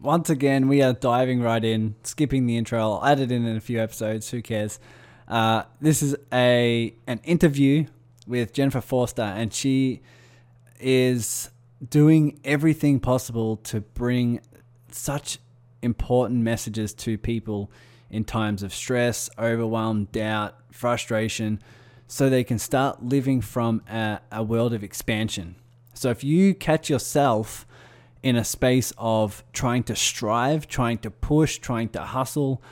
once again, we are diving right in, skipping the intro. I'll add it in in a few episodes. Who cares? Uh, this is a an interview with Jennifer Forster, and she is doing everything possible to bring such important messages to people in times of stress, overwhelm, doubt, frustration, so they can start living from a, a world of expansion. So if you catch yourself in a space of trying to strive, trying to push, trying to hustle.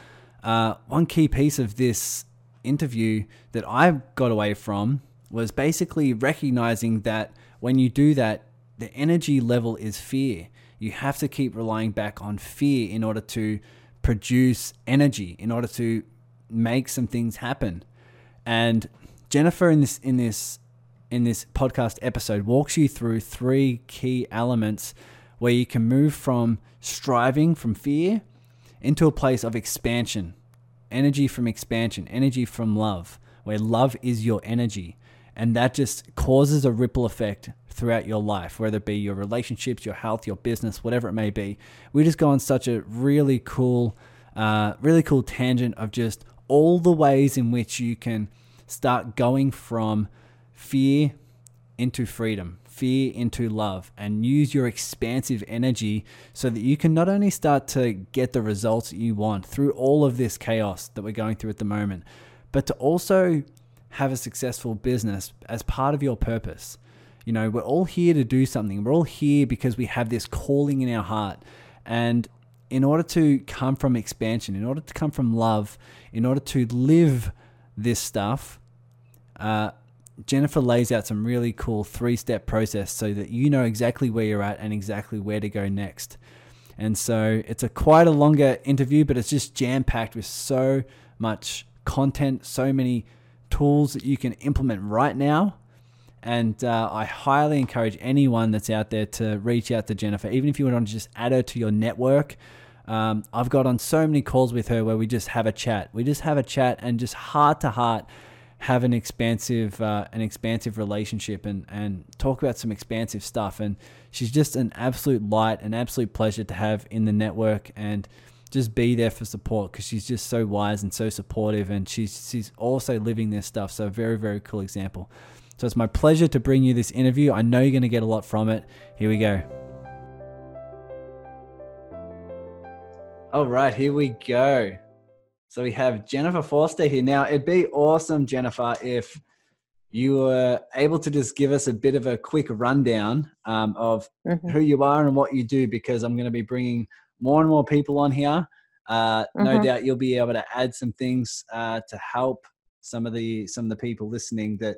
Uh, one key piece of this interview that I got away from was basically recognizing that when you do that, the energy level is fear. You have to keep relying back on fear in order to produce energy, in order to make some things happen. And Jennifer in this in this in this podcast episode walks you through three key elements where you can move from striving from fear into a place of expansion, energy from expansion, energy from love, where love is your energy. And that just causes a ripple effect throughout your life, whether it be your relationships, your health, your business, whatever it may be. We just go on such a really cool, uh, really cool tangent of just all the ways in which you can start going from fear into freedom, fear into love and use your expansive energy so that you can not only start to get the results you want through all of this chaos that we're going through at the moment, but to also have a successful business as part of your purpose. You know, we're all here to do something. We're all here because we have this calling in our heart. And in order to come from expansion, in order to come from love, in order to live this stuff, uh, Jennifer lays out some really cool three step process so that you know exactly where you're at and exactly where to go next. And so it's a quite a longer interview, but it's just jam packed with so much content, so many tools that you can implement right now. And uh, I highly encourage anyone that's out there to reach out to Jennifer, even if you want to just add her to your network. Um, I've got on so many calls with her where we just have a chat. We just have a chat and just heart to heart have an expansive uh, an expansive relationship and and talk about some expansive stuff. And she's just an absolute light an absolute pleasure to have in the network and just be there for support because she's just so wise and so supportive and she's she's also living this stuff. So very very cool example. So it's my pleasure to bring you this interview. I know you're going to get a lot from it. Here we go. All right here we go so we have Jennifer Forster here. Now, it'd be awesome, Jennifer, if you were able to just give us a bit of a quick rundown um, of mm-hmm. who you are and what you do, because I'm going to be bringing more and more people on here. Uh, mm-hmm. No doubt you'll be able to add some things uh, to help some of the some of the people listening that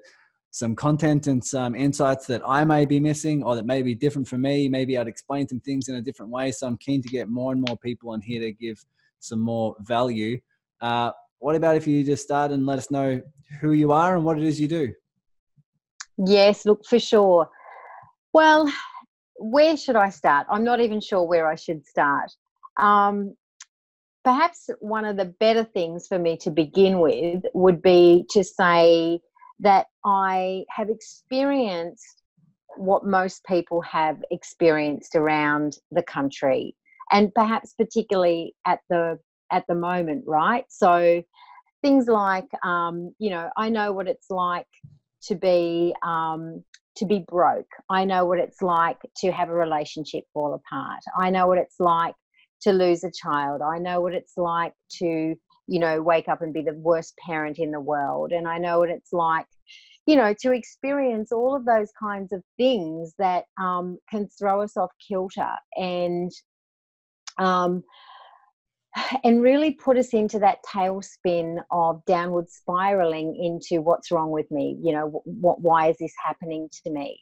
some content and some insights that I may be missing or that may be different for me. Maybe I'd explain some things in a different way. So I'm keen to get more and more people on here to give some more value. Uh, what about if you just start and let us know who you are and what it is you do? Yes, look, for sure. Well, where should I start? I'm not even sure where I should start. Um, perhaps one of the better things for me to begin with would be to say that I have experienced what most people have experienced around the country, and perhaps particularly at the at the moment, right? So things like, um, you know, I know what it's like to be um, to be broke. I know what it's like to have a relationship fall apart. I know what it's like to lose a child. I know what it's like to, you know, wake up and be the worst parent in the world. And I know what it's like, you know, to experience all of those kinds of things that um, can throw us off kilter. And um, and really put us into that tailspin of downward spiraling into what's wrong with me you know what why is this happening to me?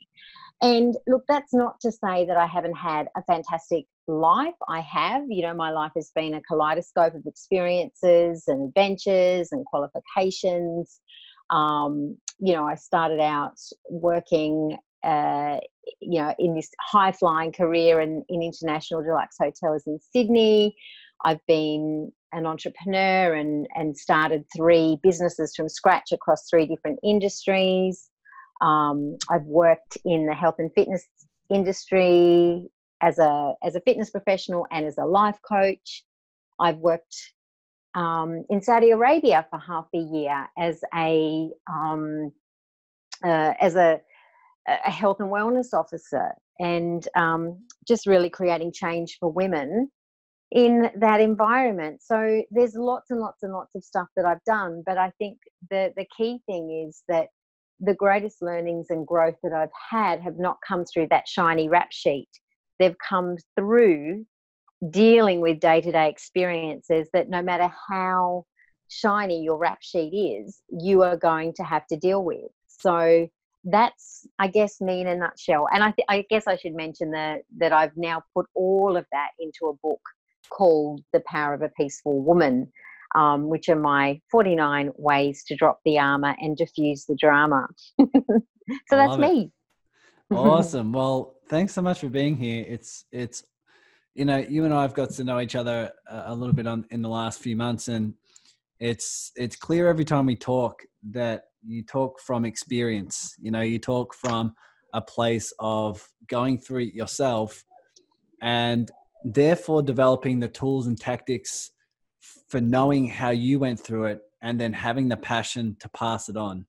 And look that's not to say that i haven't had a fantastic life. I have you know my life has been a kaleidoscope of experiences and adventures and qualifications. Um, you know i started out working uh, you know in this high flying career in, in international deluxe hotels in sydney I've been an entrepreneur and, and started three businesses from scratch across three different industries. Um, I've worked in the health and fitness industry as a as a fitness professional and as a life coach. I've worked um, in Saudi Arabia for half a year as a um, uh, as a, a health and wellness officer, and um, just really creating change for women in that environment. So there's lots and lots and lots of stuff that I've done, but I think the the key thing is that the greatest learnings and growth that I've had have not come through that shiny rap sheet. They've come through dealing with day to day experiences that no matter how shiny your rap sheet is, you are going to have to deal with. So that's, I guess, me in a nutshell. And I, th- I guess I should mention that that I've now put all of that into a book called The Power of a Peaceful Woman, um, which are my 49 ways to drop the armor and diffuse the drama. so that's me. awesome. Well, thanks so much for being here. It's it's you know you and I have got to know each other a, a little bit on in the last few months, and it's it's clear every time we talk that you talk from experience. You know, you talk from a place of going through it yourself and therefore developing the tools and tactics for knowing how you went through it and then having the passion to pass it on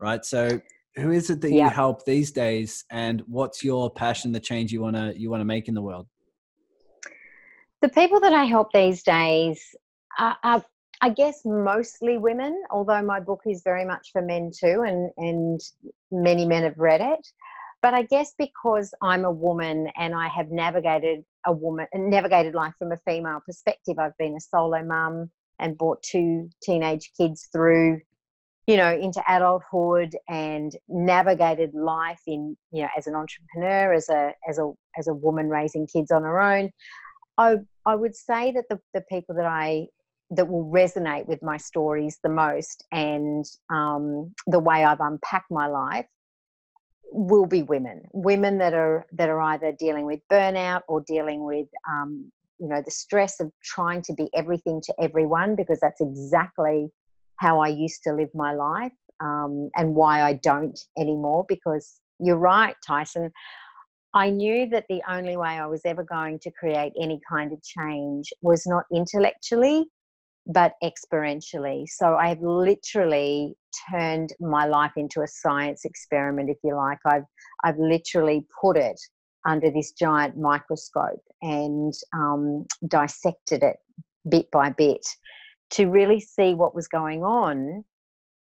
right? So who is it that yeah. you help these days and what's your passion the change you want to you want to make in the world? The people that i help these days are, are, i guess mostly women although my book is very much for men too and and many men have read it. But I guess because I'm a woman and I have navigated a woman and navigated life from a female perspective, I've been a solo mum and brought two teenage kids through, you know, into adulthood and navigated life in, you know, as an entrepreneur, as a as a as a woman raising kids on her own. I I would say that the, the people that I that will resonate with my stories the most and um, the way I've unpacked my life will be women women that are that are either dealing with burnout or dealing with um, you know the stress of trying to be everything to everyone because that's exactly how i used to live my life um, and why i don't anymore because you're right tyson. I knew that the only way i was ever going to create any kind of change was not intellectually but experientially. So I've literally turned my life into a science experiment, if you like. I've I've literally put it under this giant microscope and um, dissected it bit by bit to really see what was going on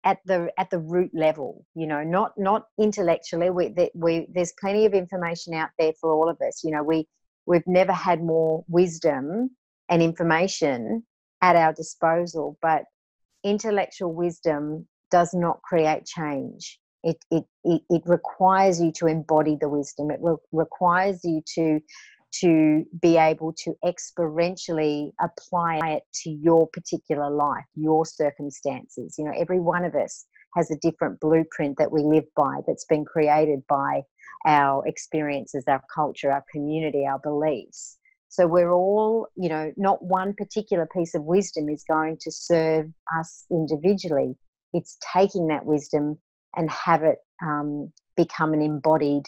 at the at the root level you know not not intellectually we, we there's plenty of information out there for all of us you know we we've never had more wisdom and information at our disposal, but intellectual wisdom does not create change. It, it, it, it requires you to embody the wisdom. It re- requires you to, to be able to experientially apply it to your particular life, your circumstances. You know, every one of us has a different blueprint that we live by that's been created by our experiences, our culture, our community, our beliefs. So we're all, you know, not one particular piece of wisdom is going to serve us individually. It's taking that wisdom and have it um, become an embodied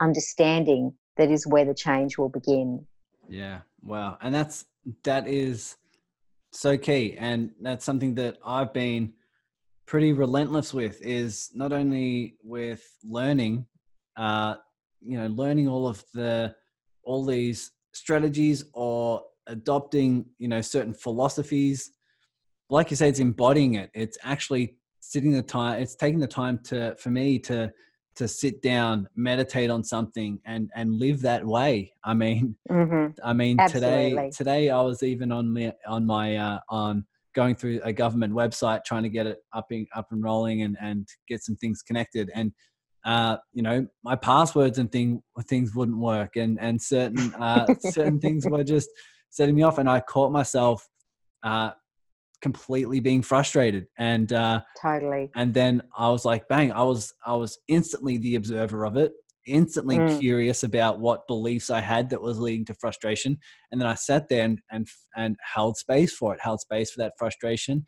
understanding that is where the change will begin. Yeah, wow, and that's that is so key, and that's something that I've been pretty relentless with. Is not only with learning, uh, you know, learning all of the all these strategies or adopting you know certain philosophies like you say it's embodying it it's actually sitting the time it's taking the time to for me to to sit down meditate on something and and live that way i mean mm-hmm. i mean Absolutely. today today i was even on my on my uh on going through a government website trying to get it up in, up and rolling and and get some things connected and uh, you know, my passwords and thing things wouldn't work, and and certain uh, certain things were just setting me off, and I caught myself uh, completely being frustrated, and uh, totally. And then I was like, bang! I was I was instantly the observer of it, instantly mm. curious about what beliefs I had that was leading to frustration, and then I sat there and and and held space for it, held space for that frustration,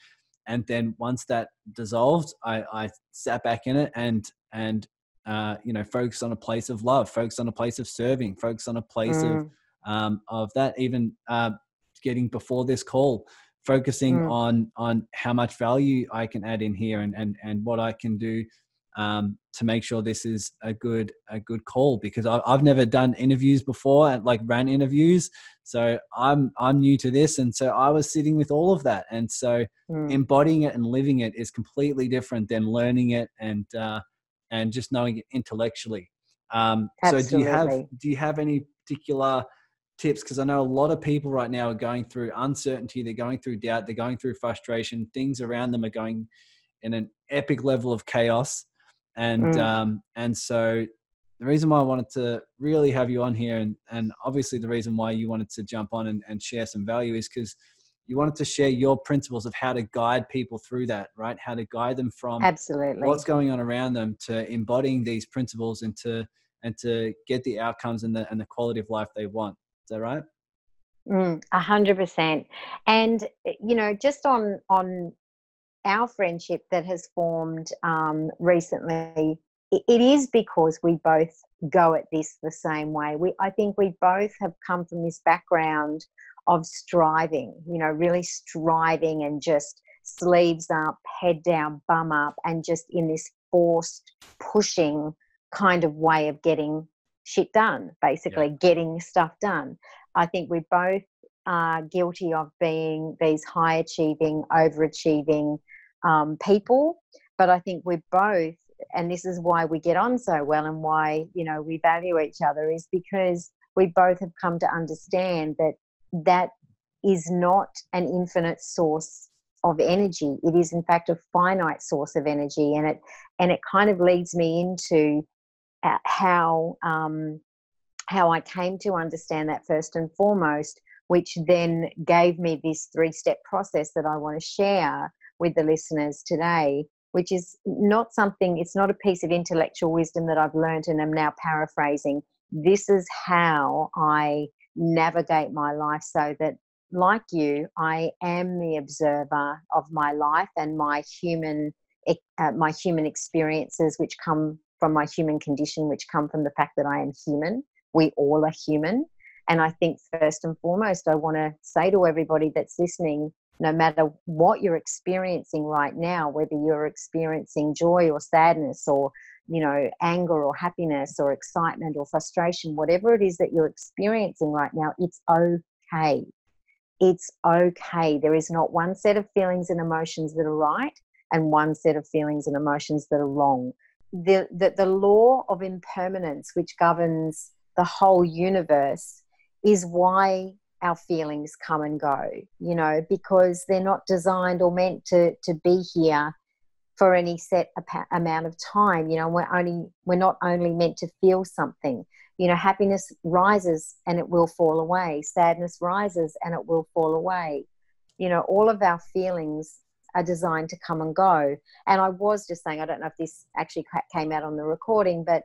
and then once that dissolved, I I sat back in it and and uh, you know, focus on a place of love, focus on a place of serving, focus on a place mm. of um, of that. Even uh, getting before this call, focusing mm. on on how much value I can add in here and and and what I can do um, to make sure this is a good a good call because I, have never done interviews before and like ran interviews so i'm i'm new to this and so i was sitting with all of that and so mm. embodying it and living it is completely different than learning it and uh, and just knowing it intellectually. Um, so do you have do you have any particular tips? Because i know a lot of people right now are going through uncertainty they're going through doubt they're going through frustration things around them are going in an epic level of chaos. And mm. um, and so the reason why I wanted to really have you on here, and and obviously the reason why you wanted to jump on and, and share some value is because you wanted to share your principles of how to guide people through that, right? How to guide them from absolutely what's going on around them to embodying these principles and to and to get the outcomes and the and the quality of life they want. Is that right? Mm, a hundred percent. And you know, just on on our friendship that has formed um, recently, it is because we both go at this the same way. We, I think we both have come from this background of striving, you know, really striving and just sleeves up, head down, bum up, and just in this forced pushing kind of way of getting shit done, basically, yeah. getting stuff done. I think we both are guilty of being these high achieving, overachieving um, people. But I think we're both, and this is why we get on so well and why, you know, we value each other, is because we both have come to understand that that is not an infinite source of energy. It is, in fact, a finite source of energy. And it, and it kind of leads me into uh, how, um, how I came to understand that first and foremost, which then gave me this three step process that I want to share with the listeners today, which is not something, it's not a piece of intellectual wisdom that I've learned and am now paraphrasing. This is how I navigate my life so that, like you, I am the observer of my life and my human. Uh, my human experiences, which come from my human condition, which come from the fact that I am human. We all are human. And I think, first and foremost, I want to say to everybody that's listening no matter what you're experiencing right now, whether you're experiencing joy or sadness or you know anger or happiness or excitement or frustration whatever it is that you're experiencing right now it's okay. It's okay. There is not one set of feelings and emotions that are right and one set of feelings and emotions that are wrong. The the, the law of impermanence which governs the whole universe is why our feelings come and go, you know, because they're not designed or meant to, to be here for any set amount of time. You know, we're only, we're not only meant to feel something. You know, happiness rises and it will fall away. Sadness rises and it will fall away. You know, all of our feelings are designed to come and go. And I was just saying, I don't know if this actually came out on the recording, but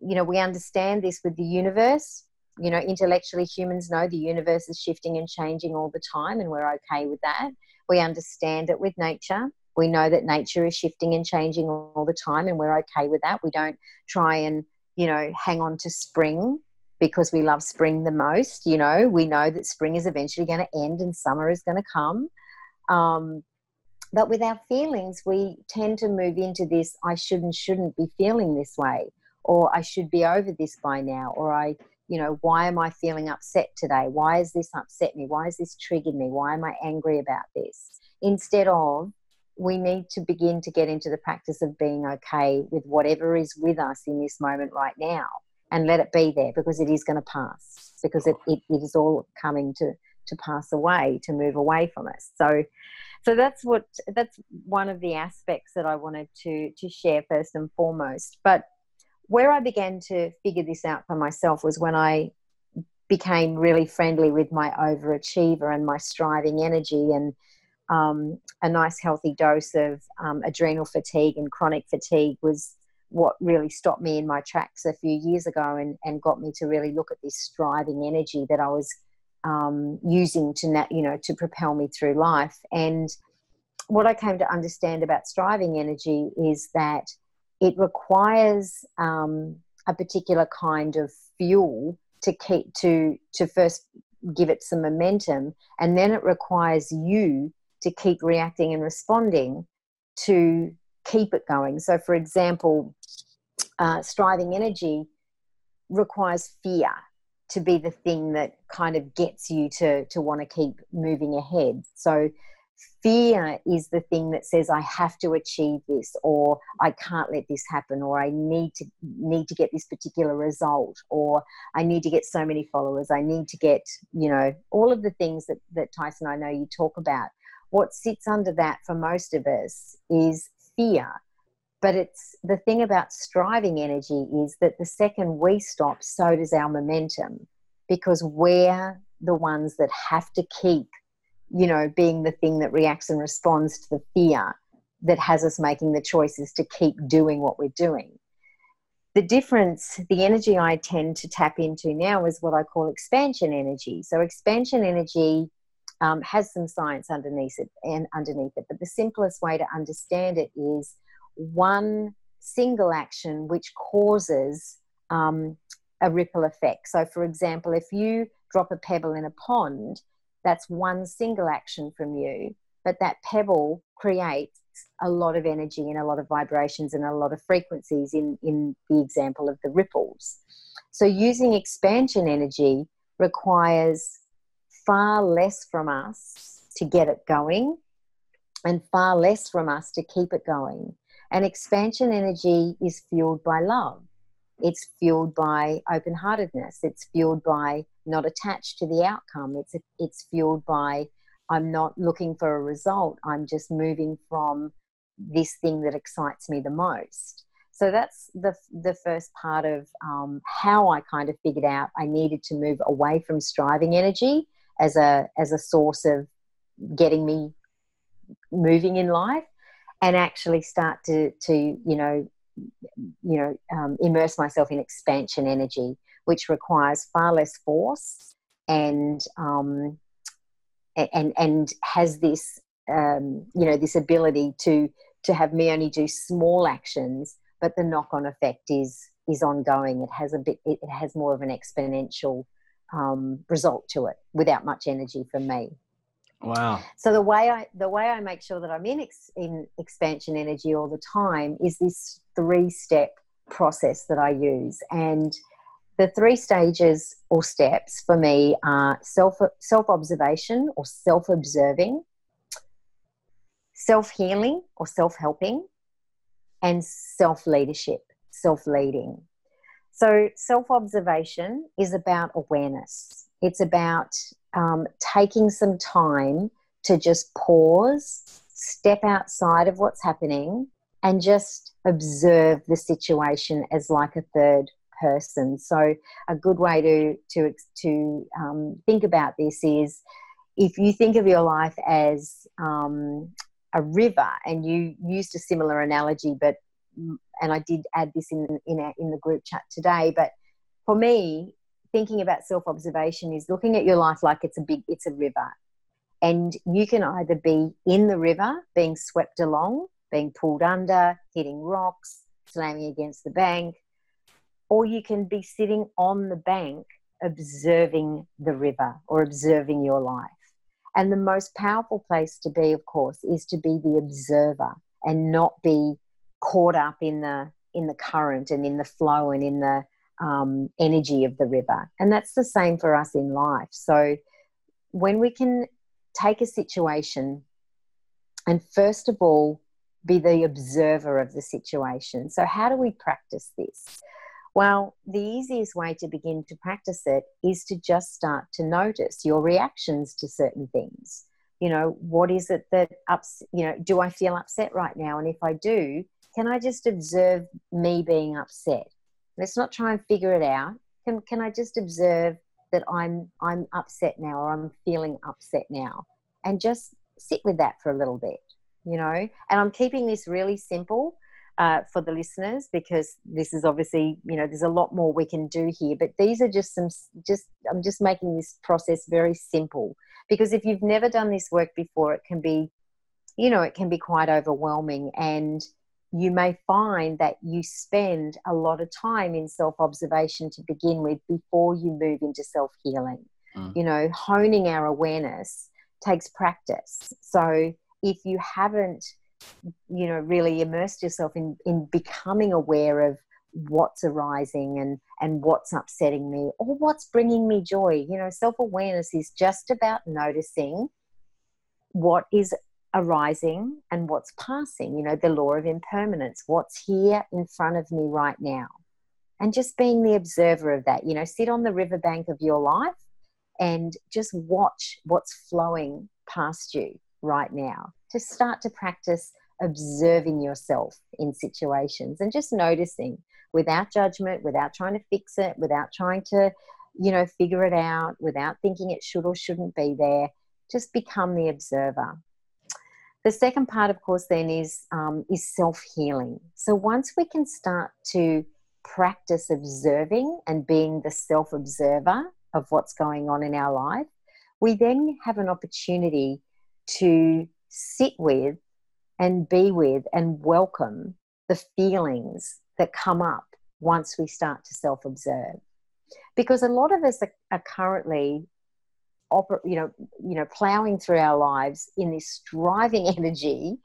you know, we understand this with the universe you know, intellectually humans know the universe is shifting and changing all the time, and we're okay with that. We understand it with nature. We know that nature is shifting and changing all the time, and we're okay with that. We don't try and, you know, hang on to spring because we love spring the most. You know, we know that spring is eventually going to end and summer is going to come. Um, but with our feelings, we tend to move into this I should and shouldn't be feeling this way, or I should be over this by now, or I you know, why am I feeling upset today? Why has this upset me? Why has this triggered me? Why am I angry about this? Instead of, we need to begin to get into the practice of being okay with whatever is with us in this moment right now and let it be there because it is going to pass, because it, it, it is all coming to, to pass away, to move away from us. So, so that's what that's one of the aspects that I wanted to to share first and foremost. But where I began to figure this out for myself was when I became really friendly with my overachiever and my striving energy and um, a nice healthy dose of um, adrenal fatigue and chronic fatigue was what really stopped me in my tracks a few years ago and, and got me to really look at this striving energy that I was um, using to you know to propel me through life. And what I came to understand about striving energy is that it requires um, a particular kind of fuel to keep to to first give it some momentum and then it requires you to keep reacting and responding to keep it going. So for example uh, striving energy requires fear to be the thing that kind of gets you to to want to keep moving ahead. So fear is the thing that says i have to achieve this or i can't let this happen or i need to need to get this particular result or i need to get so many followers i need to get you know all of the things that that tyson i know you talk about what sits under that for most of us is fear but it's the thing about striving energy is that the second we stop so does our momentum because we're the ones that have to keep you know, being the thing that reacts and responds to the fear that has us making the choices to keep doing what we're doing. The difference, the energy I tend to tap into now is what I call expansion energy. So, expansion energy um, has some science underneath it and underneath it, but the simplest way to understand it is one single action which causes um, a ripple effect. So, for example, if you drop a pebble in a pond, that's one single action from you, but that pebble creates a lot of energy and a lot of vibrations and a lot of frequencies in, in the example of the ripples. So, using expansion energy requires far less from us to get it going and far less from us to keep it going. And expansion energy is fueled by love. It's fueled by open heartedness. It's fueled by not attached to the outcome. It's it's fueled by I'm not looking for a result. I'm just moving from this thing that excites me the most. So that's the the first part of um, how I kind of figured out I needed to move away from striving energy as a as a source of getting me moving in life, and actually start to to you know you know um, immerse myself in expansion energy which requires far less force and um, and and has this um, you know this ability to to have me only do small actions, but the knock on effect is is ongoing. It has a bit it has more of an exponential um, result to it without much energy from me. Wow. So the way I the way I make sure that I'm in ex, in expansion energy all the time is this three step process that I use and the three stages or steps for me are self self observation or self observing, self healing or self helping, and self leadership, self leading. So, self observation is about awareness. It's about um, taking some time to just pause, step outside of what's happening, and just observe the situation as like a third person. So a good way to to to um, think about this is if you think of your life as um, a river, and you used a similar analogy, but and I did add this in in, a, in the group chat today. But for me, thinking about self observation is looking at your life like it's a big it's a river, and you can either be in the river, being swept along, being pulled under, hitting rocks, slamming against the bank, or you can be sitting on the bank observing the river or observing your life. And the most powerful place to be, of course, is to be the observer and not be caught up in the in the current and in the flow and in the um, energy of the river. And that's the same for us in life. So when we can take a situation and first of all be the observer of the situation. So how do we practice this? Well, the easiest way to begin to practice it is to just start to notice your reactions to certain things. You know, what is it that ups, you know, do I feel upset right now? And if I do, can I just observe me being upset? Let's not try and figure it out. Can, can I just observe that I'm I'm upset now or I'm feeling upset now and just sit with that for a little bit, you know? And I'm keeping this really simple uh, for the listeners because this is obviously you know there's a lot more we can do here but these are just some just i'm just making this process very simple because if you've never done this work before it can be you know it can be quite overwhelming and you may find that you spend a lot of time in self observation to begin with before you move into self healing. Mm. You know, honing our awareness takes practice. So if you haven't, you know, really immersed yourself in, in becoming aware of what's arising and and what's upsetting me or what's bringing me joy you know self awareness is just about noticing what is arising and what's passing, you know, the law of impermanence, what's here in front of me right now. And just being the observer of that, you know, sit on the riverbank of your life and just watch what's flowing past you right now. To start to practice observing yourself in situations and just noticing without judgment, without trying to fix it, without trying to, you know, figure it out, without thinking it should or shouldn't be there. Just become the observer the second part, of course, then is um, is self healing. So once we can start to practice observing and being the self observer of what's going on in our life, we then have an opportunity to sit with and be with and welcome the feelings that come up once we start to self observe. Because a lot of us are, are currently oper- you know, you know, plowing through our lives in this driving energy,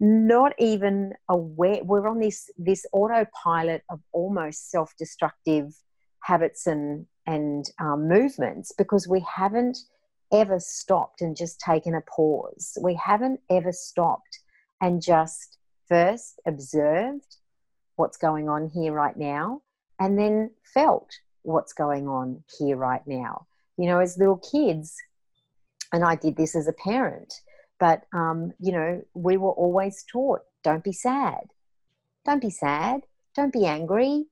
not even aware. We're on this this autopilot of almost self-destructive habits and and um, movements because we haven't ever stopped and just taken a pause. We haven't ever stopped and just first observed what's going on here right now and then felt what's going on here right now you know, as little kids, and I did this as a parent, but, um, you know, we were always taught don't be sad. Don't be sad. Don't be angry.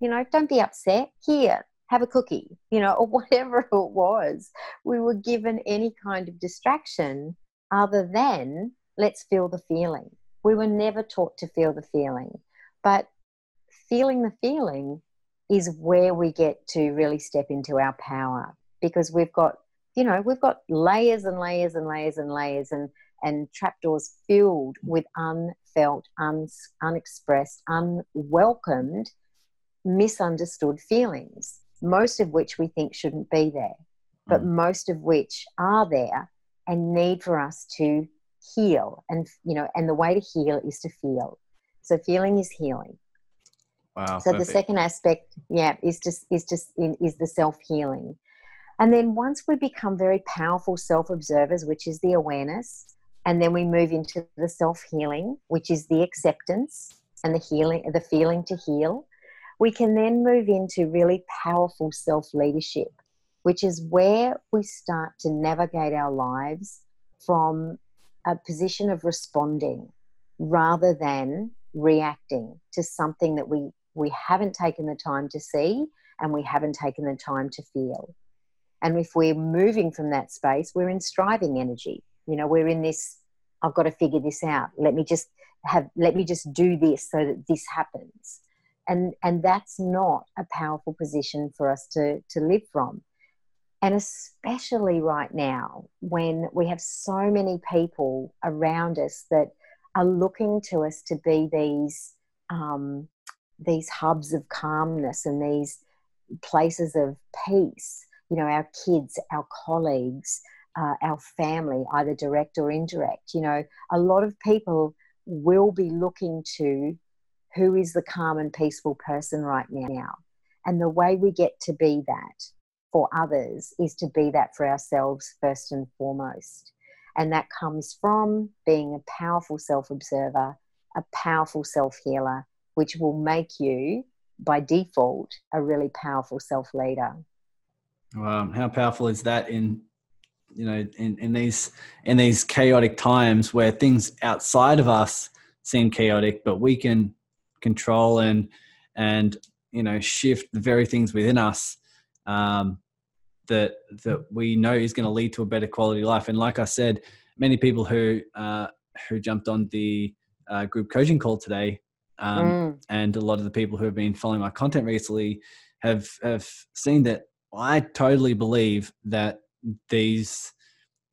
You know, don't be upset. Here, have a cookie, you know, or whatever it was. We were given any kind of distraction other than let's feel the feeling. We were never taught to feel the feeling. But feeling the feeling is where we get to really step into our power because we've got you know we've got layers and layers and layers and layers and and trapdoors filled with unfelt un, unexpressed unwelcomed misunderstood feelings most of which we think shouldn't be there but mm. most of which are there and need for us to heal and you know and the way to heal is to feel so feeling is healing wow so perfect. the second aspect yeah is just is just is the self healing and then once we become very powerful self observers, which is the awareness, and then we move into the self healing, which is the acceptance and the healing, the feeling to heal, we can then move into really powerful self leadership, which is where we start to navigate our lives from a position of responding rather than reacting to something that we, we haven't taken the time to see and we haven't taken the time to feel. And if we're moving from that space, we're in striving energy. You know, we're in this, I've got to figure this out. Let me just have, let me just do this so that this happens. And, and that's not a powerful position for us to, to live from. And especially right now, when we have so many people around us that are looking to us to be these, um, these hubs of calmness and these places of peace you know, our kids, our colleagues, uh, our family, either direct or indirect. You know, a lot of people will be looking to who is the calm and peaceful person right now. And the way we get to be that for others is to be that for ourselves first and foremost. And that comes from being a powerful self observer, a powerful self healer, which will make you, by default, a really powerful self leader. Wow, how powerful is that in you know in, in these in these chaotic times where things outside of us seem chaotic, but we can control and and you know shift the very things within us um, that that we know is going to lead to a better quality life. And like I said, many people who uh, who jumped on the uh, group coaching call today, um, mm. and a lot of the people who have been following my content recently have have seen that I totally believe that these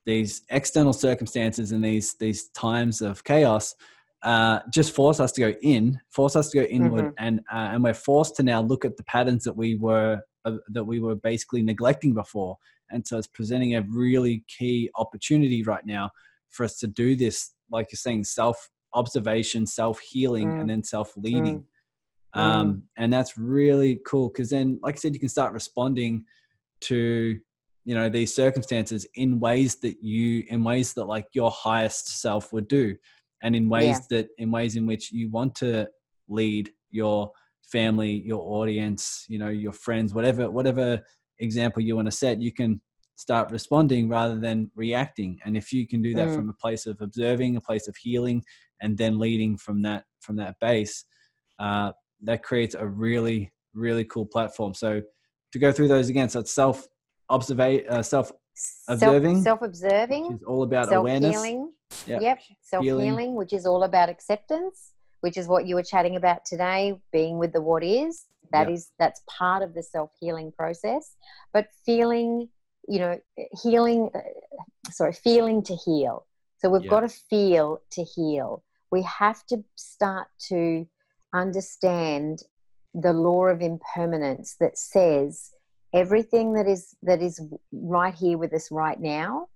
these external circumstances and these these times of chaos uh, just force us to go in, force us to go inward, Mhm. and uh, and we're forced to now look at the patterns that we were uh, that we were basically neglecting before. And so it's presenting a really key opportunity right now for us to do this, like you're saying, self observation, self healing, Mm. and then self leading. Mm. Um, and that's really cool because then, like I said, you can start responding to you know these circumstances in ways that you in ways that like your highest self would do and in ways Yeah. that in ways in which you want to lead your family your audience you know your friends whatever whatever example you want to set you can start responding rather than reacting and if you can do that Mm. from a place of observing a place of healing and then leading from that from that base uh, that creates a really really cool platform so to go through those again so it's self observate uh, self Observing, self observing, is all about awareness healing. Yeah. Yep, self Healing. which is all about acceptance, which is what you were chatting about today, being with the what is. That Yep. is that's part of the self healing process. But feeling, you know, healing. uh, Sorry, feeling to heal. So we've Yeah. got to feel to heal. We have to start to understand the law of impermanence that says everything that is that is right here with us right now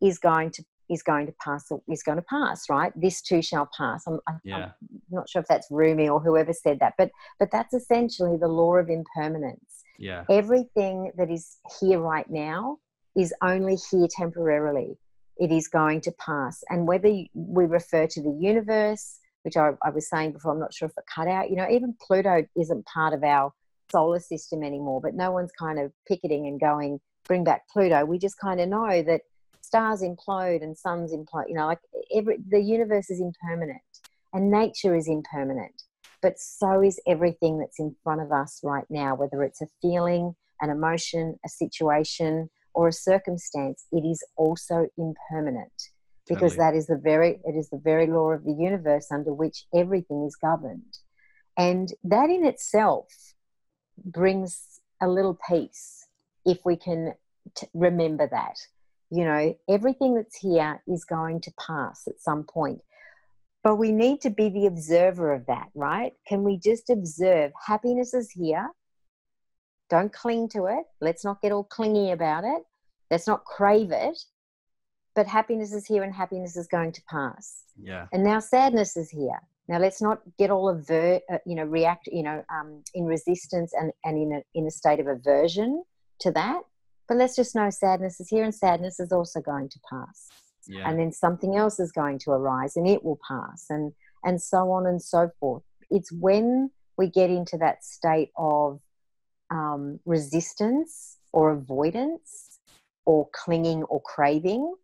is going to is going to pass is going to pass right? This too shall pass. I'm, I'm yeah. not sure if that's Rumi or whoever said that but but that's essentially the law of impermanence. Yeah. Everything that is here right now is only here temporarily. It is going to pass. And whether we refer to the universe which I, I was saying before i'm not sure if it cut out you know even pluto isn't part of our solar system anymore but no one's kind of picketing and going bring back pluto. We just kind of know that stars implode and suns implode you know like every the universe is impermanent and nature is impermanent but so is everything that's in front of us right now whether it's a feeling an emotion a situation or a circumstance it is also impermanent because Totally. that is the very it is the very law of the universe under which everything is governed. And that in itself brings a little peace if we can t- remember that. You know everything that's here is going to pass at some point. But we need to be the observer of that right? Can we just observe happiness is here? Don't cling to it. Let's not get all clingy about it. Let's not crave it but happiness is here and happiness is going to pass. Yeah. And now sadness is here. Now let's not get all aver- uh, you know react you know um, in resistance and, and in, a, in a state of aversion to that but let's just know sadness is here and sadness is also going to pass. Yeah. And then something else is going to arise and it will pass and and so on and so forth. It's when we get into that state of um, resistance or avoidance or clinging or craving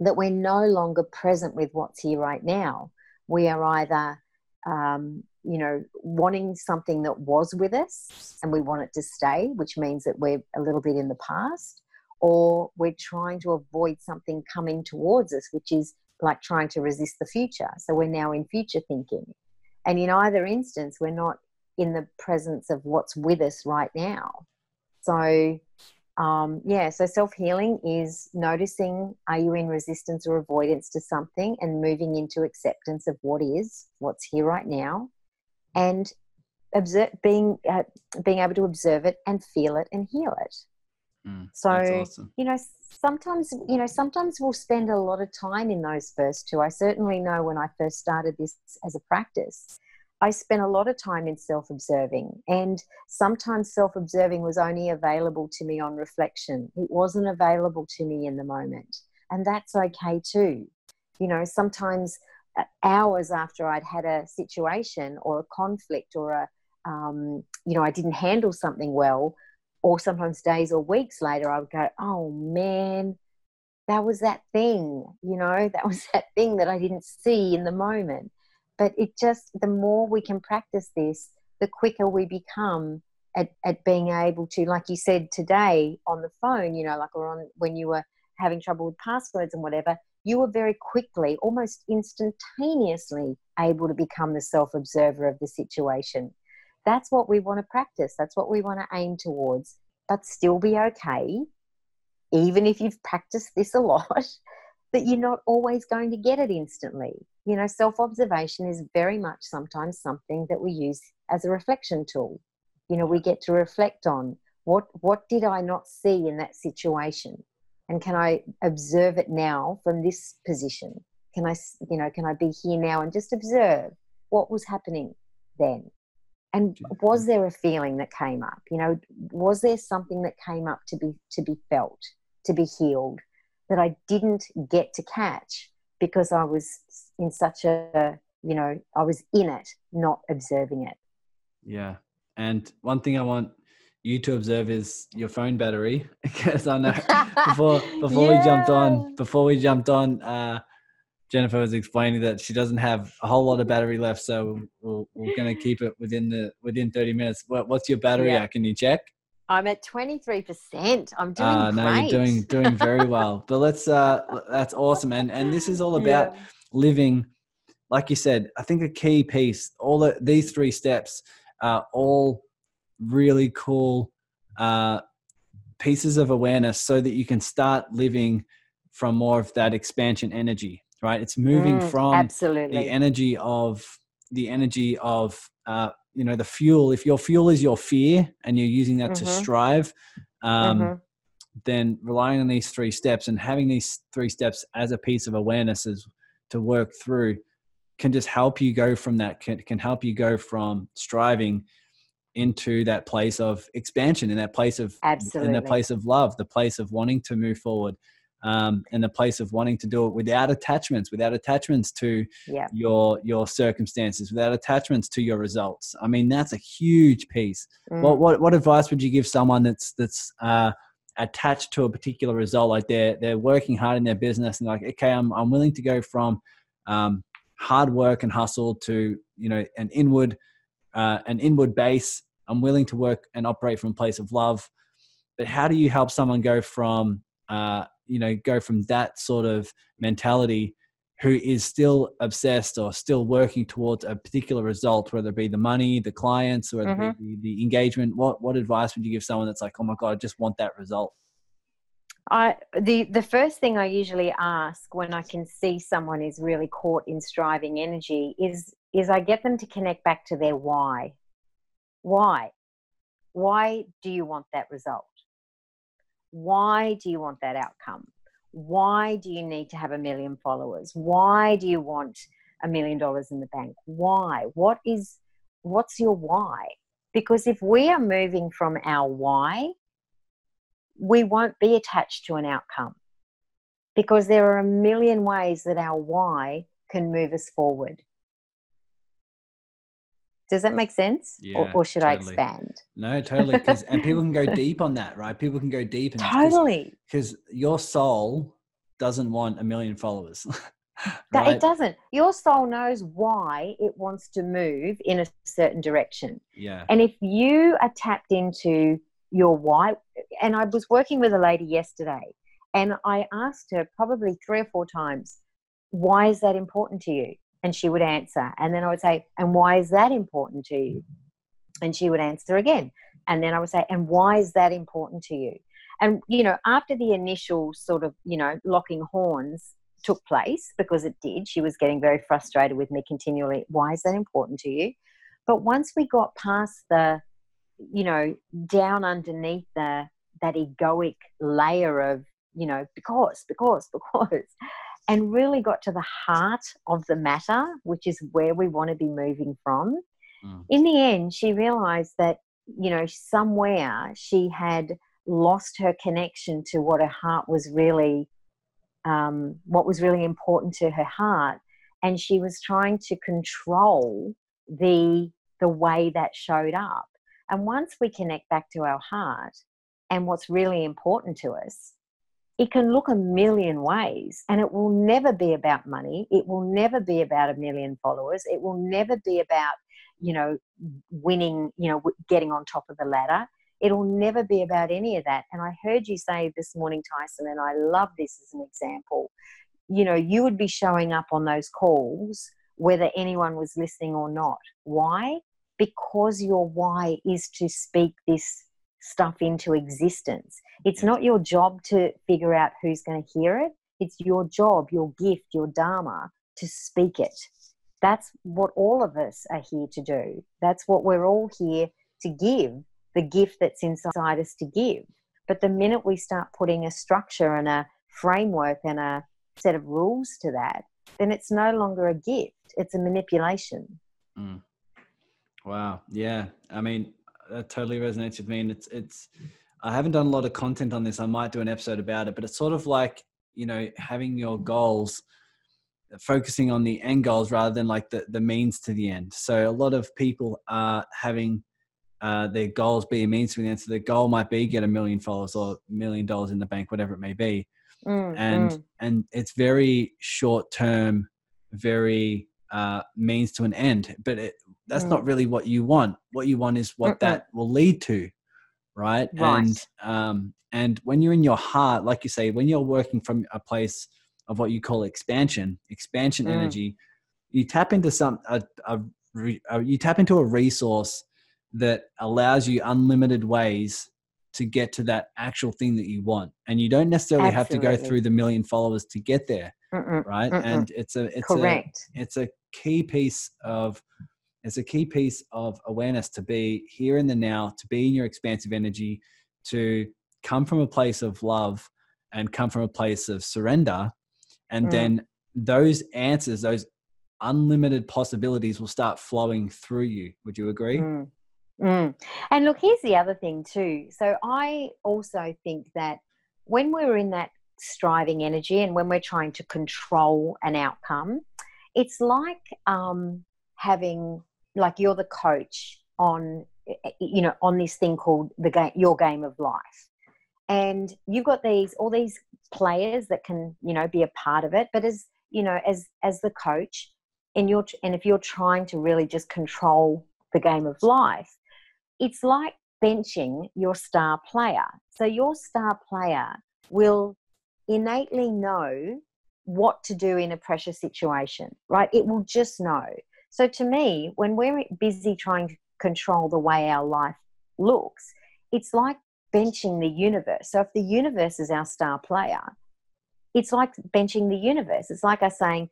that we're no longer present with what's here right now. We are either um, you know wanting something that was with us and we want it to stay which means that we're a little bit in the past or we're trying to avoid something coming towards us which is like trying to resist the future. So we're now in future thinking. And in either instance we're not in the presence of what's with us right now. So um, yeah so self-healing is noticing are you in resistance or avoidance to something and moving into acceptance of what is what's here right now. And observe being uh, being able to observe it and feel it and heal it. Mm, so awesome. you know sometimes you know sometimes we'll spend a lot of time in those first two. I certainly know when i first started this as a practice i spent a lot of time in self-observing and sometimes self-observing was only available to me on reflection it wasn't available to me in the moment and that's okay too you know sometimes uh, hours after i'd had a situation or a conflict or a um, you know i didn't handle something well or sometimes days or weeks later, I would go, oh man, that was that thing, you know, that was that thing that I didn't see in the moment. But it just, the more we can practice this, the quicker we become at, at being able to, like you said today on the phone, you know, like or on when you were having trouble with passwords and whatever, you were very quickly, almost instantaneously able to become the self observer of the situation. That's what we want to practice. That's what we want to aim towards. But still be okay even if you've practiced this a lot that you're not always going to get it instantly. You know, self observation is very much sometimes something that we use as a reflection tool. You know, we get to reflect on what what did I not see in that situation, and can I observe it now from this position? Can I, you know, can I be here now and just observe what was happening then? And was there a feeling that came up? You know, was there something that came up to be to be felt, to be healed? That I didn't get to catch because I was in such a, you know, I was in it, not observing it. Yeah. And one thing I want you to observe is your phone battery because I know before before yeah. we jumped on before we jumped on uh, Jennifer was explaining that she doesn't have a whole lot of battery left, so we we are going to keep it within the within thirty minutes. What, what's your battery yeah. at? Can you check? I'm at 23%. I'm doing uh, no, great. you're doing doing very well. but let's uh that's awesome. And and this is all about yeah. living like you said, I think a key piece, all the, these three steps are all really cool uh, pieces of awareness so that you can start living from more of that expansion energy, right? It's moving mm, from absolutely. the energy of the energy of uh, you know the fuel if your fuel is your fear and you're using that mm-hmm. to strive um, mm-hmm. then relying on these three steps and having these three steps as a piece of awareness is to work through can just help you go from that can, can help you go from striving into that place of expansion in that place of Absolutely. in the place of love the place of wanting to move forward um, and the place of wanting to do it without attachments, without attachments to yep. your your circumstances, without attachments to your results. I mean, that's a huge piece. Mm. What, what what advice would you give someone that's that's uh, attached to a particular result? Like they're they're working hard in their business and like, okay, I'm I'm willing to go from um, hard work and hustle to you know an inward uh, an inward base. I'm willing to work and operate from a place of love. But how do you help someone go from uh, you know go from that sort of mentality who is still obsessed or still working towards a particular result, whether it be the money, the clients, or mm-hmm. the, the, engagement. What what advice would you give someone that's like, oh my god, I just want that result? I the the first thing I usually ask when I can see someone is really caught in striving energy is is I get them to connect back to their why. Why? Why do you want that result? Why do you want that outcome? Why do you need to have a million followers? Why do you want a million dollars in the bank? Why? What is what's your why? Because if we are moving from our why, we won't be attached to an outcome. Because there are a million ways that our why can move us forward. Does that make sense? Yeah, or, or should totally. I expand? No, totally. And people can go deep on that, right? People can go deep. And totally. Because your soul doesn't want a million followers. right? It doesn't. Your soul knows why it wants to move in a certain direction. Yeah. And if you are tapped into your why, and I was working with a lady yesterday, and I asked her probably three or four times, why is that important to you? And she would answer. And then I would say, And why is that important to you? And she would answer again. And then I would say, And why is that important to you? And, you know, after the initial sort of, you know, locking horns took place, because it did, she was getting very frustrated with me continually. Why is that important to you? But once we got past the, you know, down underneath the, that egoic layer of, you know, because, because, because, and really got to the heart of the matter, which is where we want to be moving from. Mm. In the end, she realized that, you know, somewhere she had lost her connection to what her heart was really, um, what was really important to her heart. And she was trying to control the, the way that showed up. And once we connect back to our heart and what's really important to us, it can look a million ways and it will never be about money. It will never be about a million followers. It will never be about you know winning you know getting on top of the ladder. It'll never be about any of that. And i heard you say this morning tyson and i love this as an example. You know you would be showing up on those calls whether anyone was listening or not. Why? Because your why is to speak this stuff into existence. It's not your job to figure out who's going to hear it. It's your job, your gift, your dharma to speak it. That's what all of us are here to do. That's what we're all here to give, the gift that's inside us to give. But the minute we start putting a structure and a framework and a set of rules to that, then it's no longer a gift, it's a manipulation. Mm. Wow. Yeah. I mean, that totally resonates with me. And it's, it's, I haven't done a lot of content on this. I might do an episode about it, but it's sort of like, you know, having your goals, focusing on the end goals rather than like the, the means to the end. So a lot of people are having uh, their goals be a means to the end. So their goal might be get a million followers or a million dollars in the bank, whatever it may be. Mm, and mm. and it's very short term, very uh, means to an end. But it, that's mm. not really what you want. What you want is what Mm-mm. that will lead to, right? right? And um, and when you're in your heart, like you say, when you're working from a place of what you call expansion, expansion mm. energy, you tap into some a, a, a, you tap into a resource that allows you unlimited ways to get to that actual thing that you want and you don't necessarily Absolutely. have to go through the million followers to get there Mm-mm. right Mm-mm. and it's a it's correct a, it's a key piece of it's a key piece of awareness to be here in the now to be in your expansive energy to come from a place of love and come from a place of surrender and mm. then those answers those unlimited possibilities will start flowing through you would you agree mm. Mm. And look, here's the other thing too. So I also think that when we're in that striving energy and when we're trying to control an outcome, it's like um, having like you're the coach on you know on this thing called the game your game of life and you've got these all these players that can you know be a part of it but as you know as as the coach and you're and if you're trying to really just control the game of life it's like benching your star player. So your star player will innately know what to do in a pressure situation, right? It will just know. So to me, when we're busy trying to control the way our life looks, it's like benching the universe. So if the universe is our star player, it's like benching the universe. It's like us saying,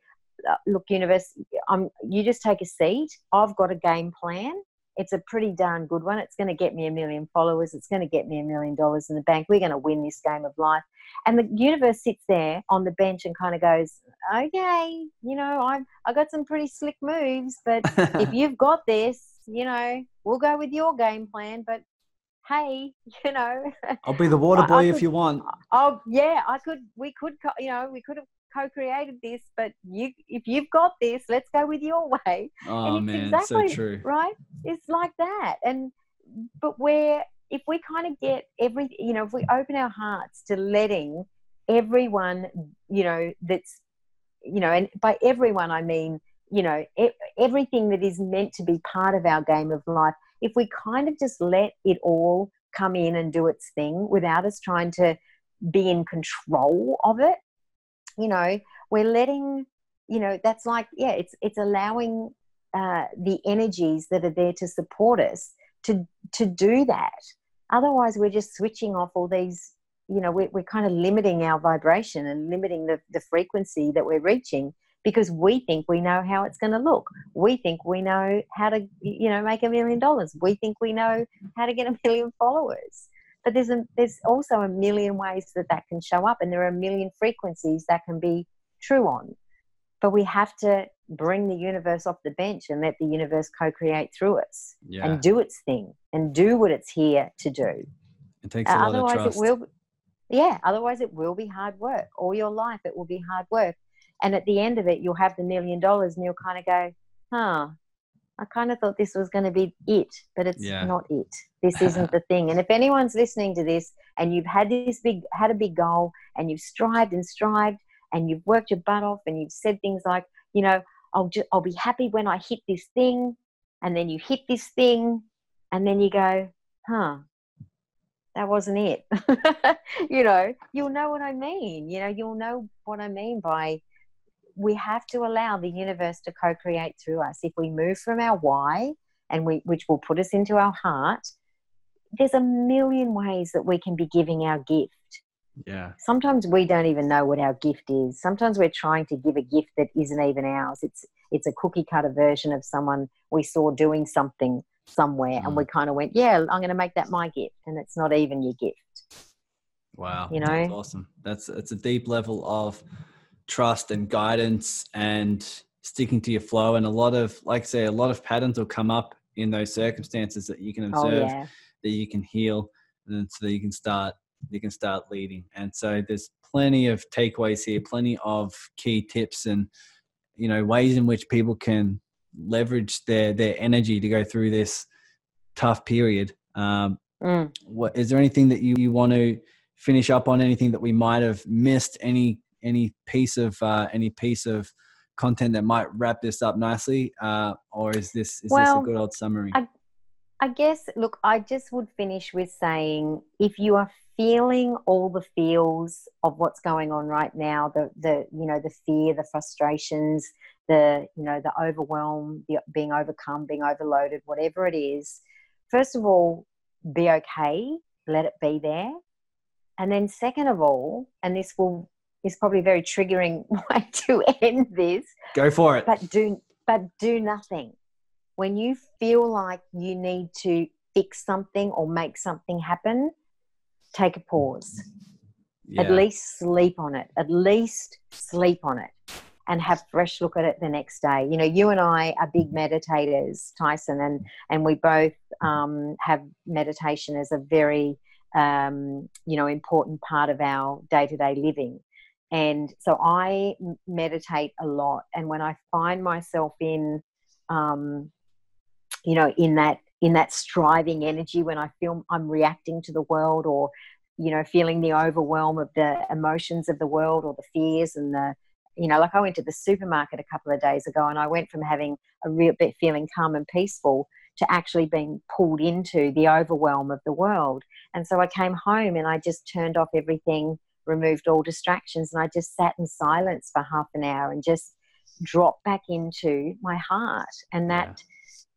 uh, look, universe, I'm, you just take a seat. I've got a game plan it's a pretty darn good one. It's going to get me a million followers. It's going to get me a million dollars in the bank. We're going to win this game of life. And the universe sits there on the bench and kind of goes, okay, you know, I've I got some pretty slick moves, but if you've got this, you know, we'll go with your game plan. But hey, you know, I'll be the water boy could, if you want. Oh yeah, I could. We could, you know, we could have co-created this, but you if you've got this, let's go with your way. Oh man, exactly, so true. Right? It's like that. And but where if we kind of get every you know, if we open our hearts to letting everyone, you know, that's you know, and by everyone I mean, you know, everything that is meant to be part of our game of life, if we kind of just let it all come in and do its thing without us trying to be in control of it you know we're letting you know that's like yeah it's it's allowing uh, the energies that are there to support us to to do that. Otherwise we're just switching off all these you know we're, we're kind of limiting our vibration and limiting the, the frequency that we're reaching because we think we know how it's going to look. We think we know how to you know make a million dollars. We think we know how to get a million followers. But there's a, there's also a million ways that that can show up and there are a million frequencies that can be true on. But we have to bring the universe off the bench and let the universe co-create through us yeah. and do its thing and do what it's here to do it takes uh, a lot otherwise of trust. it will yeah otherwise it will be hard work all your life it will be hard work and at the end of it you'll have the million dollars and you'll kind of go huh I kind of thought this was going to be it, but it's yeah. not it. This isn't the thing. And if anyone's listening to this and you've had this big, had a big goal and you've strived and strived and you've worked your butt off and you've said things like, you know, I'll just, I'll be happy when I hit this thing. And then you hit this thing and then you go, huh, that wasn't it. you know, you'll know what I mean. You know, you'll know what I mean by we have to allow the universe to co-create through us. If we move from our why, and we which will put us into our heart, there's a million ways that we can be giving our gift. Yeah. Sometimes we don't even know what our gift is. Sometimes we're trying to give a gift that isn't even ours. It's it's a cookie cutter version of someone we saw doing something somewhere, mm. and we kind of went, "Yeah, I'm going to make that my gift," and it's not even your gift. Wow, you know, that's awesome. That's it's a deep level of trust and guidance and sticking to your flow. And a lot of, like I say, a lot of patterns will come up in those circumstances that you can oh, observe, oh, yeah. that you can heal, and so that you can start you can start leading. And so there's plenty of takeaways here, plenty of key tips and you know ways in which people can leverage their their energy to go through this tough period. Um, mm. What is there anything that you, you want to finish up on? Anything that we might have missed? Any any piece of uh, any piece of content that might wrap this up nicely, uh, or is this is well, this a good old summary? I, I guess. Look, I just would finish with saying if you are feeling all the feels of what's going on right now the the you know the fear the frustrations the you know the overwhelm the being overcome being overloaded whatever it is first of all be okay let it be there. And then second of all and this will is probably very triggering way to end this go for it. but do but do nothing. When you feel like you need to fix something or make something happen take a pause yeah. at least sleep on it at least sleep on it and have fresh look at it the next day. You know, you and I are big meditators, Tyson, and and we both um, have meditation as a very um, you know important part of our day to day living. And so I meditate a lot, and when I find myself in, um, you know, in that in that striving energy, when I feel I'm reacting to the world, or you know, feeling the overwhelm of the emotions of the world, or the fears and the you know, like I went to the supermarket a couple of days ago and I went from having a real bit feeling calm and peaceful to actually being pulled into the overwhelm of the world. And so I came home and I just turned off everything, removed all distractions, and I just sat in silence for half an hour and just dropped back into my heart. And that, yeah.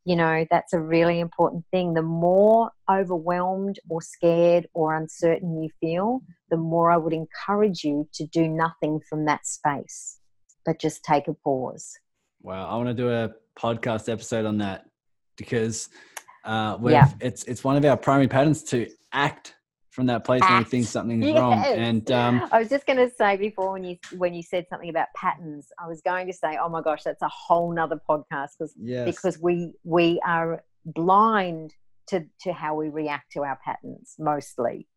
You know, that's a really important thing. The more overwhelmed or scared or uncertain you feel, the more I would encourage you to do nothing from that space, but just take a pause. Wow, I want to do a podcast episode on that because uh, yeah. it's it's one of our primary patterns to act from that place when think something's yes. wrong. And um, I was just going to say before when you when you said something about patterns, I was going to say, oh my gosh, that's a whole nother podcast because yes. because we we are blind to to how we react to our patterns mostly.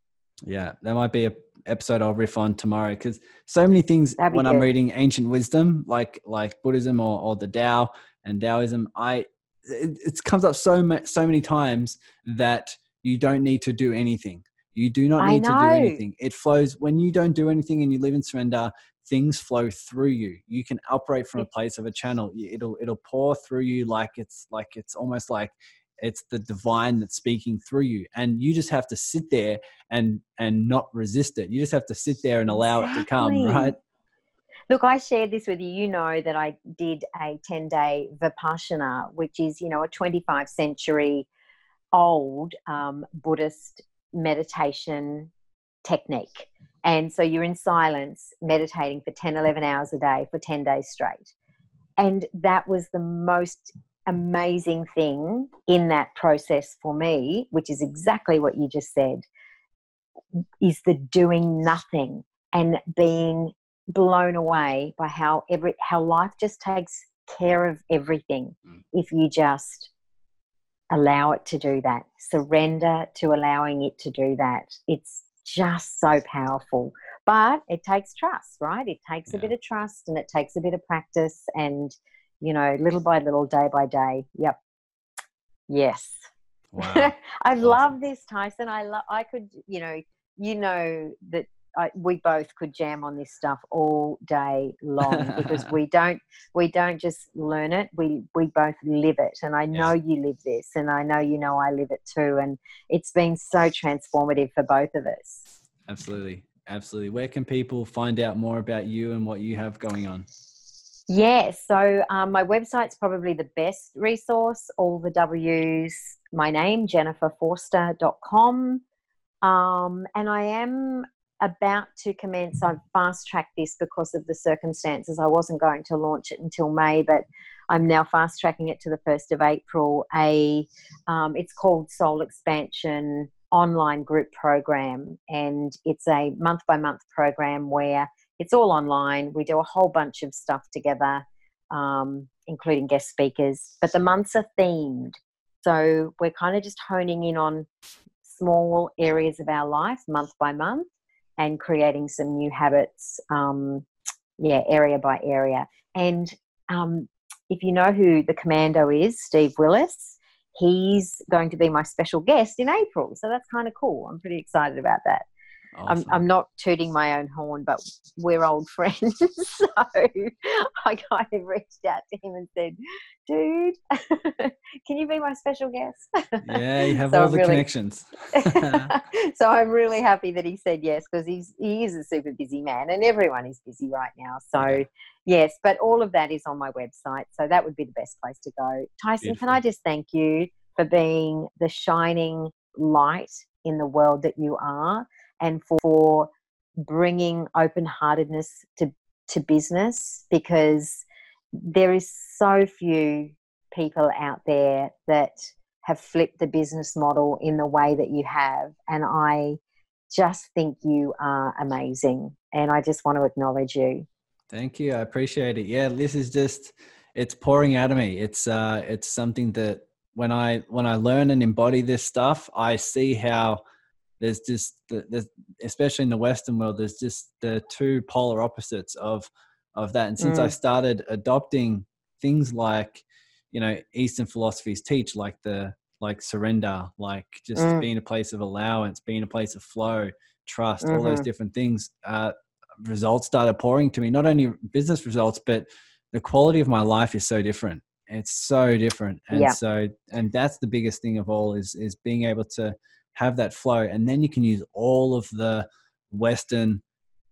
Yeah, that might be a episode I'll riff on tomorrow because so many things when good. I'm reading ancient wisdom, like like Buddhism or, or the Tao and Taoism, I it, it comes up so much so many times that you don't need to do anything. You do not need to do anything. It flows when you don't do anything and you live in surrender. Things flow through you. You can operate from a place of a channel. It'll it'll pour through you like it's like it's almost like it's the divine that's speaking through you and you just have to sit there and and not resist it you just have to sit there and allow exactly. it to come right look i shared this with you you know that i did a 10 day vipassana which is you know a 25 century old um, buddhist meditation technique and so you're in silence meditating for 10 11 hours a day for 10 days straight and that was the most amazing thing in that process for me, which is exactly what you just said, is the doing nothing and being blown away by how every how life just takes care of everything mm. if you just allow it to do that surrender to allowing it to do that it's just so powerful but it takes trust right it takes yeah. a bit of trust and it takes a bit of practice and you know, little by little, day by day. Yep. Yes. Wow. I awesome. love this, Tyson. I love. I could, you know, you know that I, we both could jam on this stuff all day long because we don't we don't just learn it we we both live it. And I know yes. you live this and I know you know I live it too. And it's been so transformative for both of us. Absolutely. Absolutely. Where can people find out more about you and what you have going on? Yeah, so um, my website's probably the best resource. All the W's, my name, jenniferforster.com. Um, and I am about to commence. I've fast tracked this because of the circumstances. I wasn't going to launch it until May, but I'm now fast tracking it to the 1st of April. A um, It's called Soul Expansion online group program, and it's a month by month program where it's all online. We do a whole bunch of stuff together, um, including guest speakers, but the months are themed. So we're kind of just honing in on small areas of our life month by month and creating some new habits, um, yeah, area by area. And um, if you know who the commando is, Steve Willis, he's going to be my special guest in April. So that's kind of cool. I'm pretty excited about that. Awesome. I'm, I'm not tooting my own horn, but we're old friends. so I kind of reached out to him and said, dude, can you be my special guest? Yeah, you have so all I'm the really, connections. so I'm really happy that he said yes because he's he is a super busy man and everyone is busy right now. So yes, but all of that is on my website. So that would be the best place to go. Tyson, Beautiful. can I just thank you for being the shining light in the world that you are and for bringing open heartedness to, to business because there is so few people out there that have flipped the business model in the way that you have. And I just think you are amazing. And I just want to acknowledge you. Thank you. I appreciate it. Yeah, this is just it's pouring out of me. It's uh it's something that when I when I learn and embody this stuff, I see how there's just there's especially in the western world there's just the two polar opposites of of that and since mm. i started adopting things like you know eastern philosophies teach like the like surrender like just mm. being a place of allowance being a place of flow trust mm-hmm. all those mm-hmm. different things uh, results started pouring to me not only business results but the quality of my life is so different it's so different and yeah. so and that's the biggest thing of all is is being able to have that flow and then you can use all of the western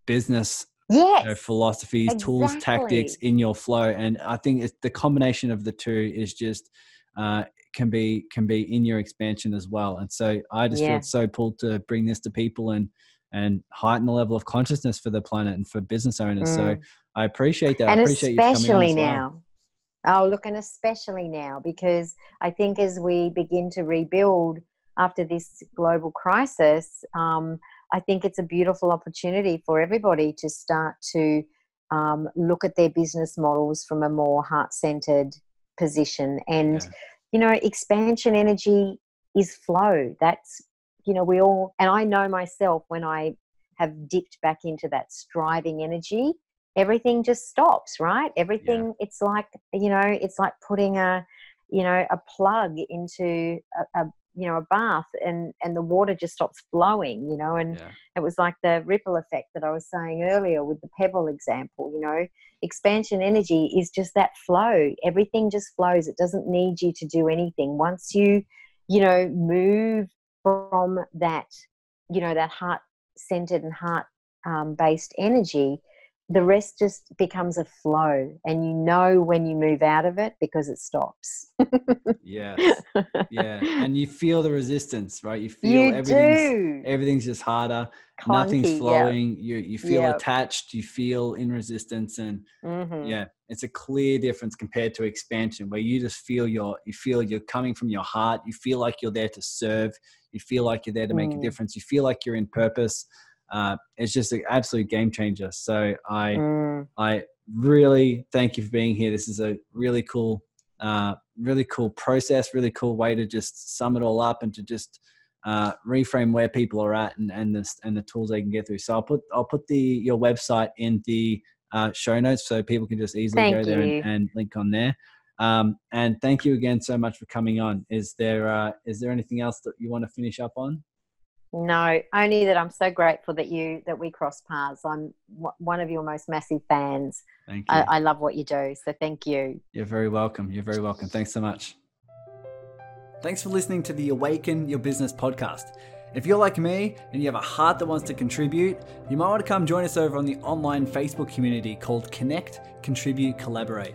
business yes, you know, philosophies exactly. tools tactics in your flow and i think it's the combination of the two is just uh, can be can be in your expansion as well and so i just yeah. feel so pulled to bring this to people and and heighten the level of consciousness for the planet and for business owners mm. so i appreciate that and I appreciate you. especially now well. oh look and especially now because i think as we begin to rebuild after this global crisis, um, I think it's a beautiful opportunity for everybody to start to um, look at their business models from a more heart centered position. And, yeah. you know, expansion energy is flow. That's, you know, we all, and I know myself when I have dipped back into that striving energy, everything just stops, right? Everything, yeah. it's like, you know, it's like putting a, you know, a plug into a, a you know a bath and and the water just stops flowing you know and yeah. it was like the ripple effect that i was saying earlier with the pebble example you know. Expansion energy is just that flow. Everything just flows. It doesn't need you to do anything. Once you you know move from that you know that heart centered and heart um, based energy the rest just becomes a flow and you know when you move out of it because it stops. Yeah yeah. And you feel the resistance right? You feel you everything's do. everything's just harder. Nothing's flowing. You you feel attached. You feel in resistance and mm-hmm. yeah it's a clear difference compared to expansion where you just feel your you feel you're coming from your heart. You feel like you're there to serve. You feel like you're there to make mm. a difference. You feel like you're in purpose uh, it's just an absolute game changer. So I mm. I really thank you for being here. This is a really cool, uh, really cool process, really cool way to just sum it all up and to just uh, reframe where people are at and and the and the tools they can get through. So I'll put I'll put the your website in the uh, show notes so people can just easily thank go there and, and, link on there. Um, and thank you again so much for coming on. Is there uh, is there anything else that you want to finish up on? No, only that I'm so grateful that you that we cross paths. I'm one of your most massive fans. Thank you. I, I love what you do, so thank you. You're very welcome. You're very welcome. Thanks so much. Thanks for listening to the Awaken Your Business podcast. If you're like me and you have a heart that wants to contribute, you might want to come join us over on the online Facebook community called Connect, Contribute, Collaborate.